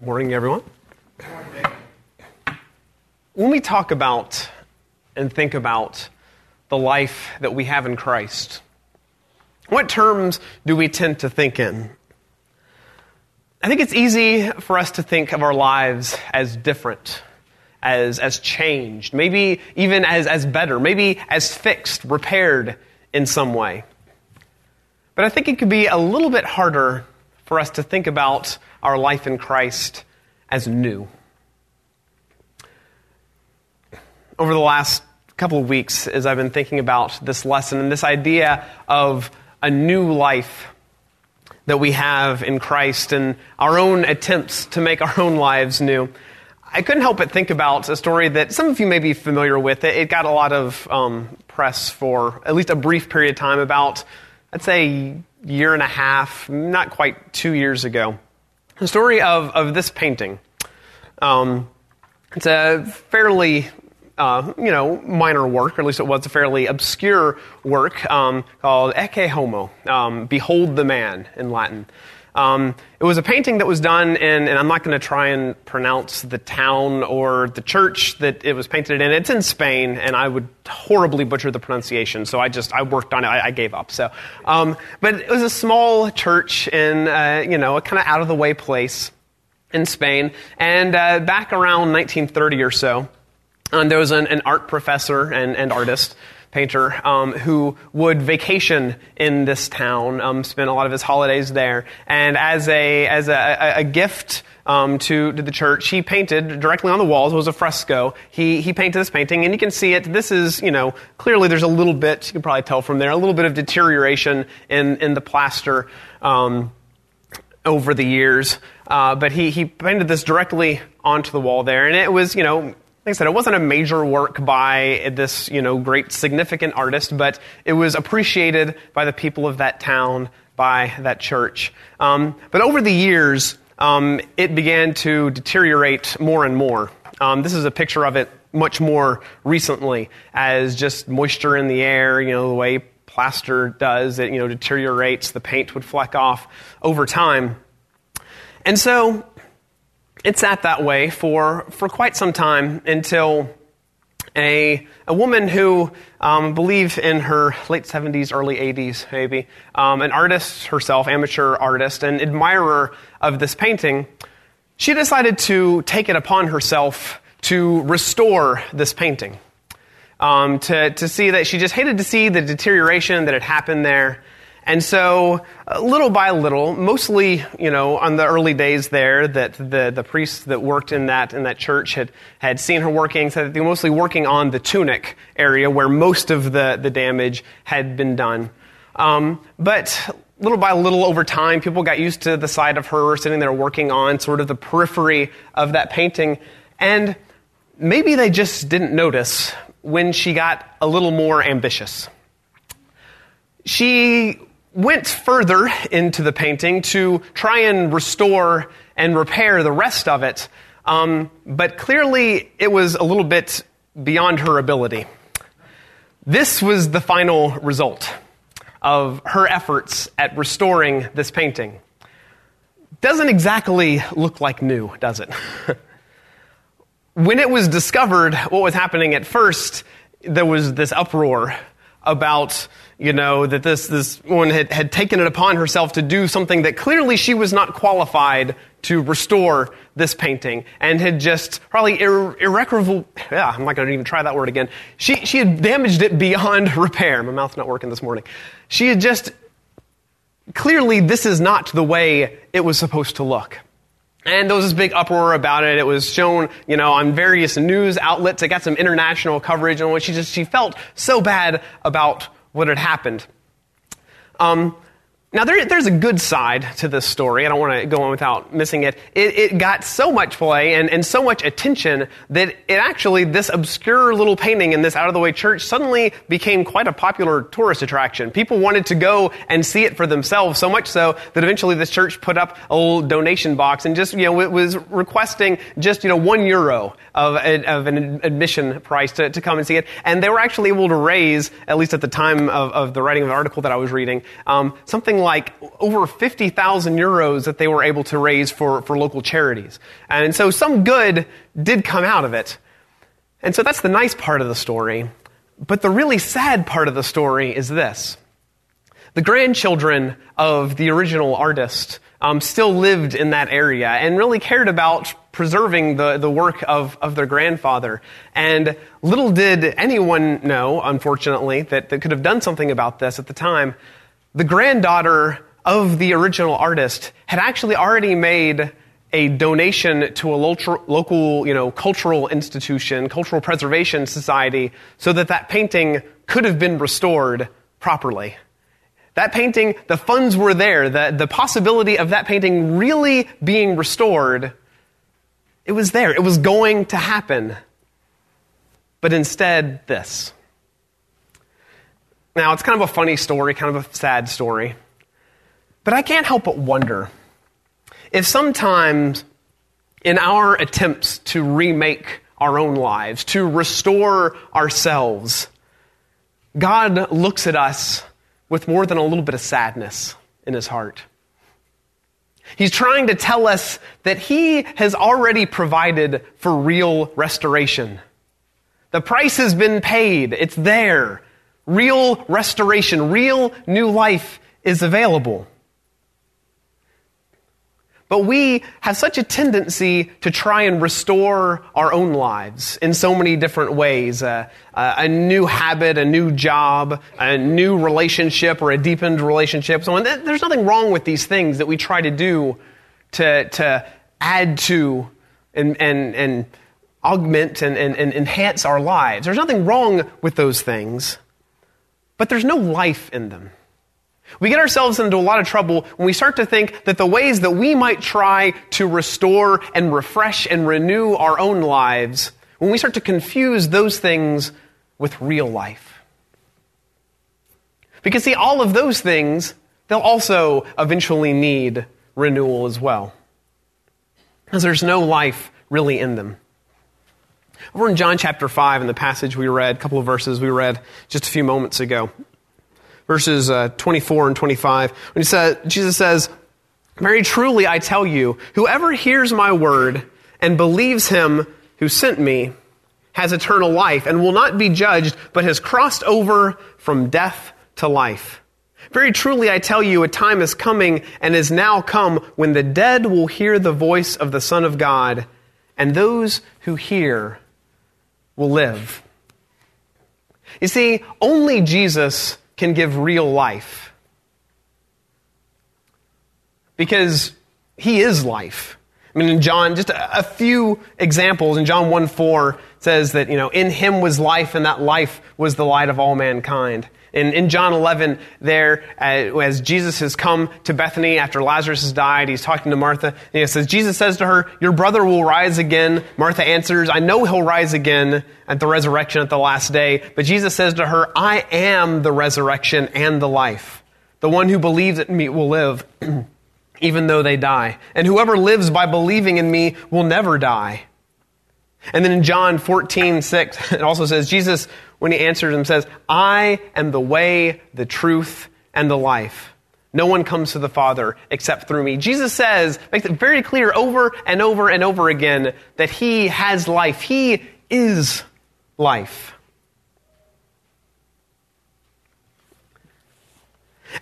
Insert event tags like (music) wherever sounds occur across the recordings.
Morning, everyone. When we talk about and think about the life that we have in Christ, what terms do we tend to think in? I think it's easy for us to think of our lives as different, as, as changed, maybe even as, as better, maybe as fixed, repaired in some way. But I think it could be a little bit harder for us to think about our life in Christ as new. Over the last couple of weeks, as I've been thinking about this lesson and this idea of a new life that we have in Christ and our own attempts to make our own lives new, I couldn't help but think about a story that some of you may be familiar with. It, got a lot of um, press for at least a brief period of time about, I'd say, a year and a half, not quite two years ago. The story of, of this painting. Um, it's a fairly uh, you know, minor work, or at least it was a fairly obscure work um, called Ecce Homo, um, Behold the Man in Latin. Um, it was a painting that was done in, and I'm not going to try and pronounce the town or the church that it was painted in. It's in Spain, and I would horribly butcher the pronunciation, so I just I worked on it. I, I gave up. So, um, but it was a small church in uh, you know a kind of out of the way place in Spain, and uh, back around 1930 or so, um, there was an, an art professor and, and artist painter um, who would vacation in this town, um, spend a lot of his holidays there, and as a as a, a gift um, to, to the church, he painted directly on the walls. It was a fresco. He he painted this painting, and you can see it. This is you know clearly there's a little bit you can probably tell from there a little bit of deterioration in in the plaster. Um, over the years, uh, but he, he painted this directly onto the wall there, and it was, you know, like I said, it wasn't a major work by this, you know, great significant artist, but it was appreciated by the people of that town, by that church. Um, but over the years, um, it began to deteriorate more and more. Um, this is a picture of it much more recently, as just moisture in the air, you know, the way plaster does, it, you know, deteriorates, the paint would fleck off over time. And so it sat that way for, for quite some time until a, a woman who um, believed in her late 70s, early 80s, maybe, um, an artist herself, amateur artist, an admirer of this painting, she decided to take it upon herself to restore this painting. Um, to, to see that she just hated to see the deterioration that had happened there and so, uh, little by little, mostly, you know, on the early days there, that the, the priests that worked in that, in that church had, had seen her working, so they were mostly working on the tunic area where most of the, the damage had been done. Um, but little by little over time, people got used to the sight of her sitting there working on sort of the periphery of that painting. And maybe they just didn't notice when she got a little more ambitious. She went further into the painting to try and restore and repair the rest of it, um, but clearly it was a little bit beyond her ability. This was the final result of her efforts at restoring this painting. Doesn't exactly look like new, does it? (laughs) when it was discovered what was happening at first, there was this uproar about you know, that this, this woman had, had taken it upon herself to do something that clearly she was not qualified to restore this painting and had just probably ir- irreparable, yeah, I'm not going to even try that word again. She, she had damaged it beyond (laughs) repair. My mouth's not working this morning. She had just, clearly this is not the way it was supposed to look. And there was this big uproar about it. It was shown, you know, on various news outlets. It got some international coverage, and she just she felt so bad about what had happened. Um, now, there, there's a good side to this story. I don't want to go on without missing it. It, it got so much play and, and so much attention that it actually, this obscure little painting in this out of the way church suddenly became quite a popular tourist attraction. People wanted to go and see it for themselves, so much so that eventually this church put up a little donation box and just, you know, it was requesting just, you know, one euro of, of an admission price to, to come and see it. And they were actually able to raise, at least at the time of, of the writing of the article that I was reading, um, something like over 50,000 euros that they were able to raise for, for local charities. And so some good did come out of it. And so that's the nice part of the story. But the really sad part of the story is this. The grandchildren of the original artist um, still lived in that area and really cared about preserving the, the work of, of their grandfather. And little did anyone know, unfortunately, that, that could have done something about this at the time. The granddaughter of the original artist had actually already made a donation to a local, you know, cultural institution, cultural preservation society, so that that painting could have been restored properly. That painting, the funds were there. The, the possibility of that painting really being restored, it was there. It was going to happen. But instead, this. Now, it's kind of a funny story, kind of a sad story. But I can't help but wonder if sometimes in our attempts to remake our own lives, to restore ourselves, God looks at us with more than a little bit of sadness in his heart. He's trying to tell us that he has already provided for real restoration. The price has been paid. It's there. Real restoration, real new life is available. But we have such a tendency to try and restore our own lives in so many different ways. Uh, uh, a new habit, a new job, a new relationship, or a deepened relationship. So there's nothing wrong with these things that we try to do to, to add to and, and, and augment and, and, and enhance our lives. There's nothing wrong with those things, but there's no life in them. We get ourselves into a lot of trouble when we start to think that the ways that we might try to restore and refresh and renew our own lives, when we start to confuse those things with real life. Because, see, all of those things, they'll also eventually need renewal as well. Because there's no life really in them. Over in John chapter 5, in the passage we read, a couple of verses we read just a few moments ago, verses uh, 24 and 25. When he said, Jesus says, Very truly I tell you, whoever hears my word and believes him who sent me has eternal life and will not be judged, but has crossed over from death to life. Very truly I tell you, a time is coming and is now come when the dead will hear the voice of the Son of God, and those who hear will live. You see, only Jesus can give real life. Because he is life. I mean, in John, just a, a, few examples. In John 1 4 says that, you know, in him was life, and that life was the light of all mankind. In, in John 11, there, uh, as Jesus has come to Bethany after Lazarus has died, he's talking to Martha, and he says, Jesus says to her, Your brother will rise again. Martha answers, I know he'll rise again at the resurrection at the last day. But Jesus says to her, I am the resurrection and the life. The one who believes in me will live, (clears throat) even though they die. And whoever lives by believing in me will never die. And then in John 14, 6, it also says, Jesus, when he answers him, says, I am the way, the truth, and the life. No one comes to the Father except through me. Jesus says, makes it very clear over and over and over again that he has life. He is life.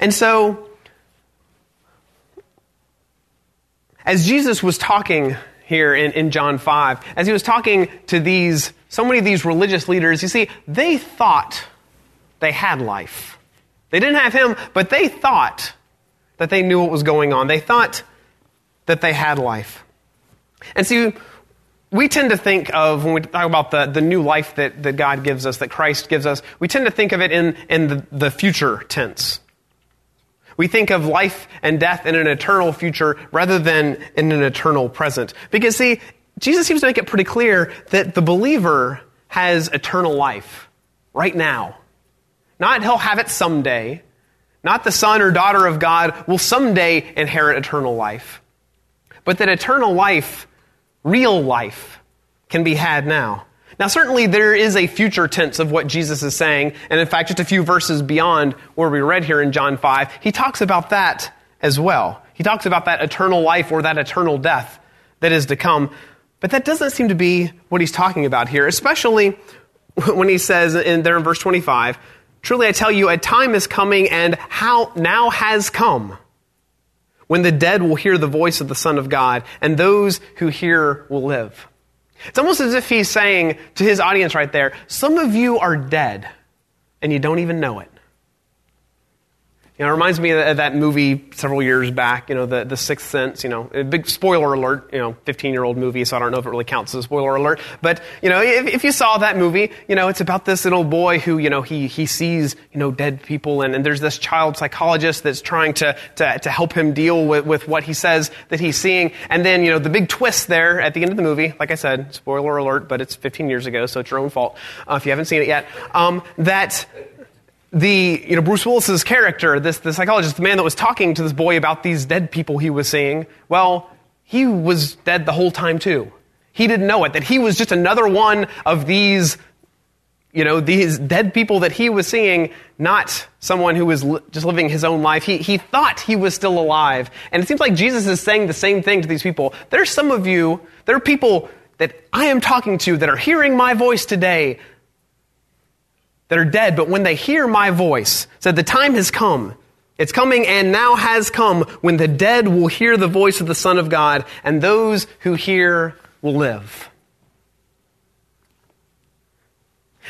And so, as Jesus was talking here in, in John 5. As he was talking to these, so many of these religious leaders, you see, they thought they had life. They didn't have him, but they thought that they knew what was going on. They thought that they had life. And see, we tend to think of, when we talk about the, the new life that, that God gives us, that Christ gives us, we tend to think of it in, in the, the future tense. We think of life and death in an eternal future rather than in an eternal present. Because see, Jesus seems to make it pretty clear that the believer has eternal life right now. Not he'll have it someday. Not the son or daughter of God will someday inherit eternal life. But that eternal life, real life, can be had now. Now, certainly there is a future tense of what Jesus is saying, and in fact, just a few verses beyond where we read here in John 5, he talks about that as well. He talks about that eternal life or that eternal death that is to come. But that doesn't seem to be what he's talking about here, especially (laughs) when he says in there in verse 25, Truly I tell you, a time is coming and how now has come when the dead will hear the voice of the Son of God, and those who hear will live. It's almost as if he's saying to his audience right there, Some of you are dead, and you don't even know it. You know, it reminds me of that movie several years back, you know, the, the Sixth Sense, you know, a big spoiler alert, you know, 15 year old movie, so I don't know if it really counts as a spoiler alert. But, you know, if, if you saw that movie, you know, it's about this little boy who, you know, he, he sees, you know, dead people and, and there's this child psychologist that's trying to, to, to help him deal with, with what he says that he's seeing. And then, you know, the big twist there at the end of the movie, like I said, spoiler alert, but it's 15 years ago, so it's your own fault uh, if you haven't seen it yet, um, that the, you know, Bruce Willis's character, this, the psychologist, the man that was talking to this boy about these dead people he was seeing, well, he was dead the whole time too. He didn't know it, that he was just another one of these, you know, these dead people that he was seeing, not someone who was li- just living his own life. He, he thought he was still alive. And it seems like Jesus is saying the same thing to these people. There's some of you, there are people that I am talking to that are hearing my voice today that are dead, but when they hear my voice, said the time has come. It's coming and now has come when the dead will hear the voice of the Son of God, and those who hear will live.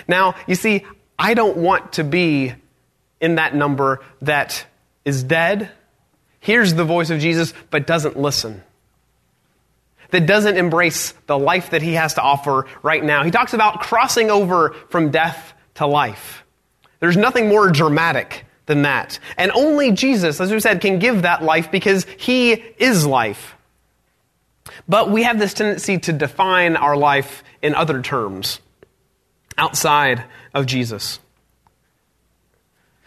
Now, you see, I don't want to be in that number that is dead, hears the voice of Jesus, but doesn't listen. That doesn't embrace the life that he has to offer right now. He talks about crossing over from death to life. There's nothing more dramatic than that. And only Jesus, as we said, can give that life because he is life. But we have this tendency to define our life in other terms outside of Jesus.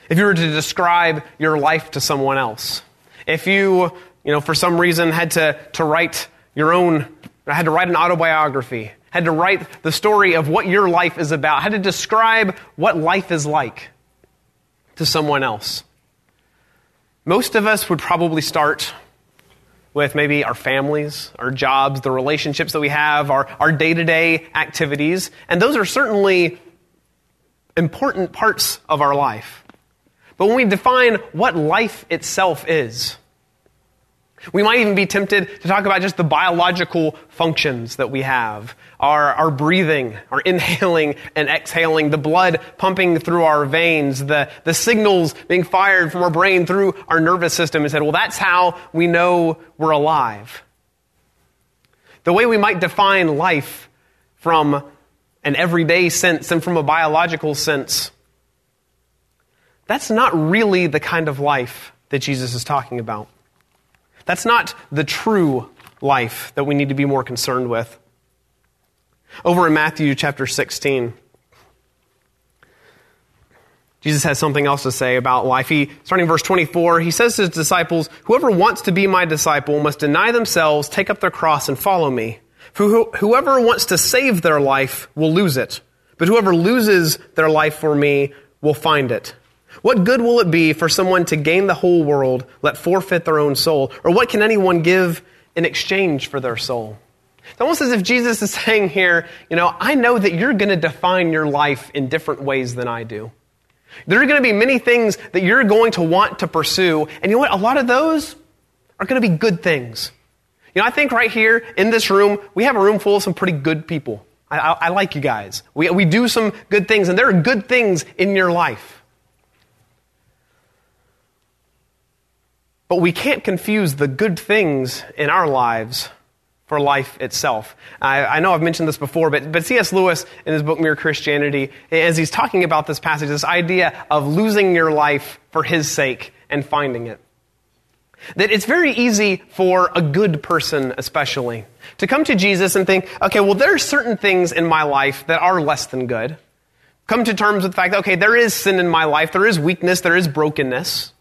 If you were to describe your life to someone else, if you, you know, for some reason had to, to write your own, had to write an autobiography, had to write the story of what your life is about, had to describe what life is like to someone else. Most of us would probably start with maybe our families, our jobs, the relationships that we have, our, our day-to-day activities, and those are certainly important parts of our life. But when we define what life itself is, we might even be tempted to talk about just the biological functions that we have our, our breathing, our inhaling and exhaling, the blood pumping through our veins, the, the signals being fired from our brain through our nervous system, and said, well, that's how we know we're alive. The way we might define life from an everyday sense and from a biological sense, that's not really the kind of life that Jesus is talking about. That's not the true life that we need to be more concerned with. Over in Matthew chapter 16, Jesus has something else to say about life. He, starting verse 24, he says to his disciples, Whoever wants to be my disciple must deny themselves, take up their cross, and follow me. For whoever wants to save their life will lose it, but whoever loses their life for me will find it. What good will it be for someone to gain the whole world, let forfeit their own soul? Or what can anyone give in exchange for their soul? It's almost as if Jesus is (laughs) saying here, you know, I know that you're going to define your life in different ways than I do. There are going to be many things that you're going to want to pursue, and you know what? A lot of those are going to be good things. You know, I think right here in this room, we have a room full of some pretty good people. I, I, I like you guys. We, we do some good things, and there are good things in your life. But we can't confuse the good things in our lives for life itself. I, I, know I've mentioned this before, but, but C.S. Lewis, in his book Mere Christianity, as he's talking about this passage, this idea of losing your life for his sake and finding it. That it's very easy for a good person, especially, to come to Jesus and think, okay, well, there are certain things in my life that are less than good. Come to terms with the fact that, okay, there is sin in my life, there is weakness, there is brokenness.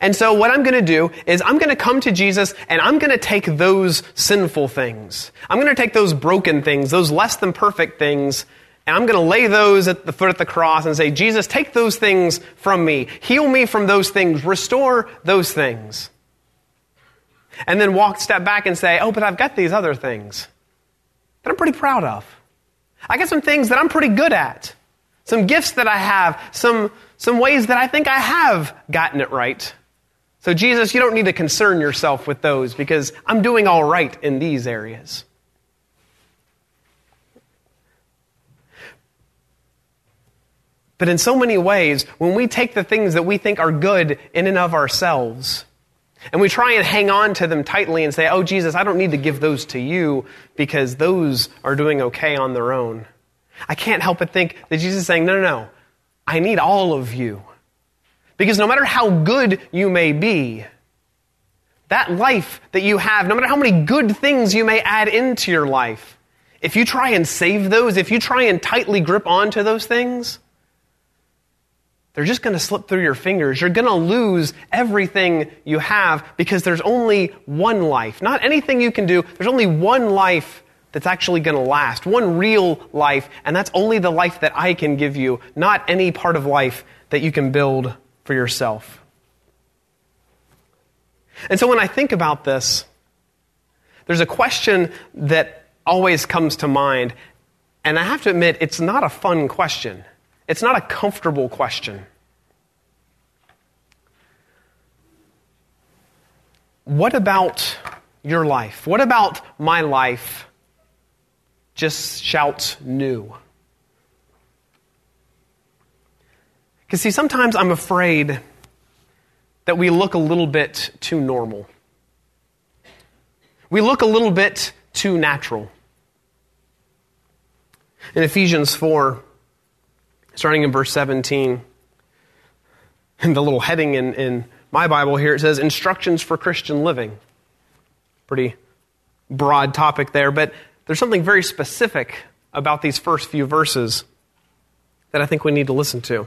And so what I'm going to do is I'm going to come to Jesus and I'm going to take those sinful things. I'm going to take those broken things, those less than perfect things, and I'm going to lay those at the foot of the cross and say, Jesus, take those things from me. Heal me from those things. Restore those things. And then walk, step back and say, oh, but I've got these other things that I'm pretty proud of. I got some things that I'm pretty good at. Some gifts that I have. Some, some ways that I think I have gotten it right. So, Jesus, you don't need to concern yourself with those because I'm doing all right in these areas. But in so many ways, when we take the things that we think are good in and of ourselves, and we try and hang on to them tightly and say, Oh, Jesus, I don't need to give those to you because those are doing okay on their own. I can't help but think that Jesus is saying, No, no, no. I need all of you. Because no matter how good you may be, that life that you have, no matter how many good things you may add into your life, if you try and save those, if you try and tightly grip onto those things, they're just going to slip through your fingers. You're going to lose everything you have because there's only one life. Not anything you can do. There's only one life that's actually going to last. One real life, and that's only the life that I can give you, not any part of life that you can build for yourself. And so when I think about this, there's a question that always comes to mind, and I have to admit, it's not a fun question. It's not a comfortable question. What about your life? What about my life just shouts new? Because, see, sometimes I'm afraid that we look a little bit too normal. We look a little bit too natural. In Ephesians 4, starting in verse 17, in the little heading in, in my Bible here, it says Instructions for Christian Living. Pretty broad topic there, but there's something very specific about these first few verses that I think we need to listen to.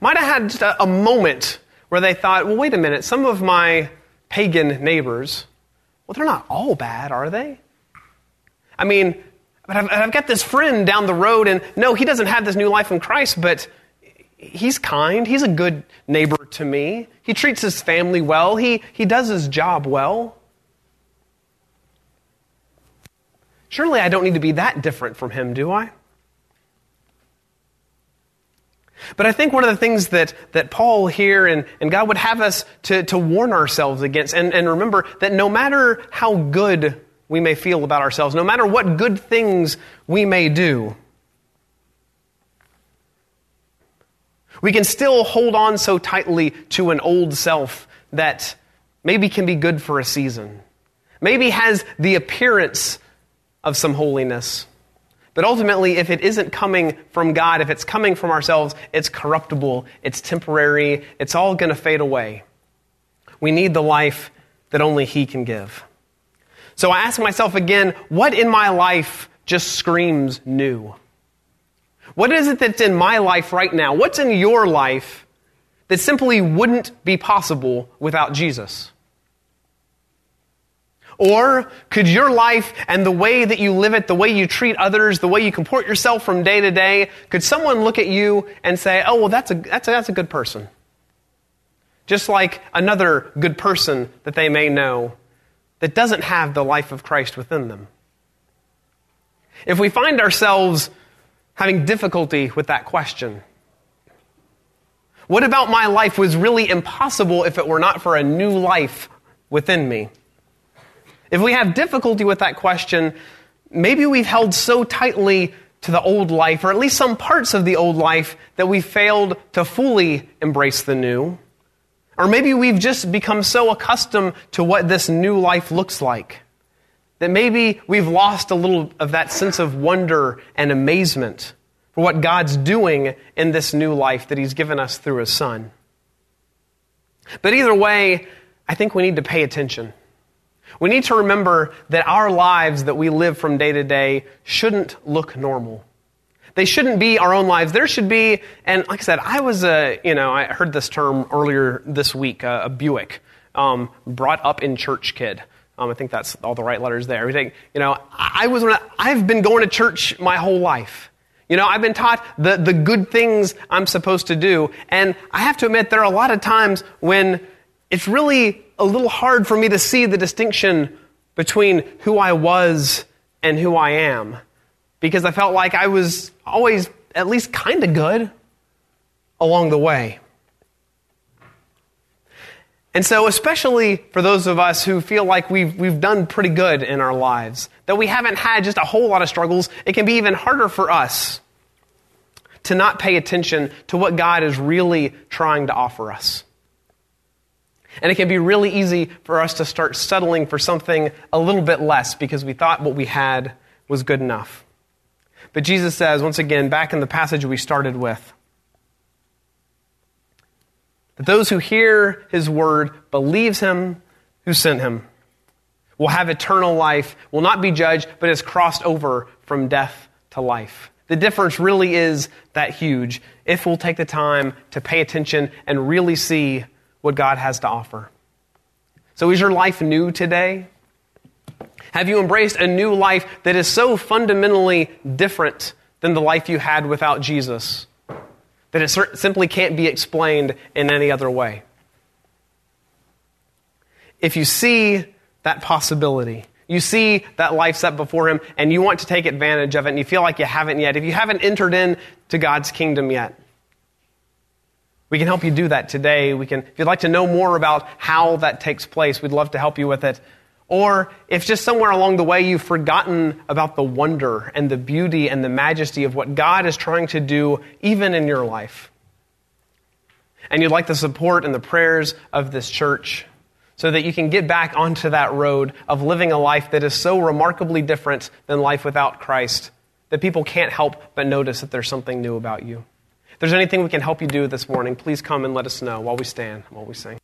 might have had just a, a moment where they thought, well, wait a minute, some of my pagan neighbors, well, they're not all bad, are they? I mean, but I've, I've, got this friend down the road, and no, he doesn't have this new life in Christ, but he's kind. He's a good neighbor to me. He treats his family well. He, he does his job well. Surely I don't need to be that different from him, do I? But I think one of the things that, that Paul here and, and God would have us to, to warn ourselves against, and, and remember that no matter how good we may feel about ourselves, no matter what good things we may do, we can still hold on so tightly to an old self that maybe can be good for a season, maybe has the appearance of some holiness. But ultimately, if it isn't coming from God, if it's coming from ourselves, it's corruptible, it's temporary, it's all going to fade away. We need the life that only He can give. So I ask myself again what in my life just screams new? What is it that's in my life right now? What's in your life that simply wouldn't be possible without Jesus? Or could your life and the way that you live it, the way you treat others, the way you comport yourself from day to day, could someone look at you and say, oh, well, that's a, that's a, that's a good person? just like another good person that they may know that doesn't have the life of Christ within them. If we find ourselves having difficulty with that question, what about my life was really impossible if it were not for a new life within me? If we have difficulty with that question, maybe we've held so tightly to the old life, or at least some parts of the old life, that we failed to fully embrace the new. Or maybe we've just become so accustomed to what this new life looks like that maybe we've lost a little of that sense of wonder and amazement for what God's doing in this new life that He's given us through His Son. But either way, I think we need to pay attention. We need to remember that our lives that we live from day to day shouldn't look normal. They shouldn't be our own lives. There should be, and like I said, I was a, you know, I heard this term earlier this week, a, Buick, um, brought up in church kid. Um, I think that's all the right letters there. you know, I was, I've been going to church my whole life. You know, I've been taught the, the good things I'm supposed to do. And I have to admit, there are a lot of times when it's really a little hard for me to see the distinction between who I was and who I am because I felt like I was always at least kind of good along the way. And so, especially for those of us who feel like we've, we've done pretty good in our lives, that we haven't had just a whole lot of struggles, it can be even harder for us to not pay attention to what God is really trying to offer us. And it can be really easy for us to start settling for something a little bit less because we thought what we had was good enough. But Jesus says, once again, back in the passage we started with, that those who hear his word, believes him who sent him, will have eternal life, will not be judged, but has crossed over from death to life. The difference really is that huge if we'll take the time to pay attention and really see what God has to offer. So, is your life new today? Have you embraced a new life that is so fundamentally different than the life you had without Jesus that it simply can't be explained in any other way? If you see that possibility, you see that life set before Him, and you want to take advantage of it, and you feel like you haven't yet, if you haven't entered into God's kingdom yet, we can help you do that today. We can, if you'd like to know more about how that takes place, we'd love to help you with it. Or if just somewhere along the way you've forgotten about the wonder and the beauty and the majesty of what God is trying to do even in your life. And you'd like the support and the prayers of this church so that you can get back onto that road of living a life that is so remarkably different than life without Christ that people can't help but notice that there's something new about you. There's anything we can help you do this morning, please come and let us know while we stand, while we sing.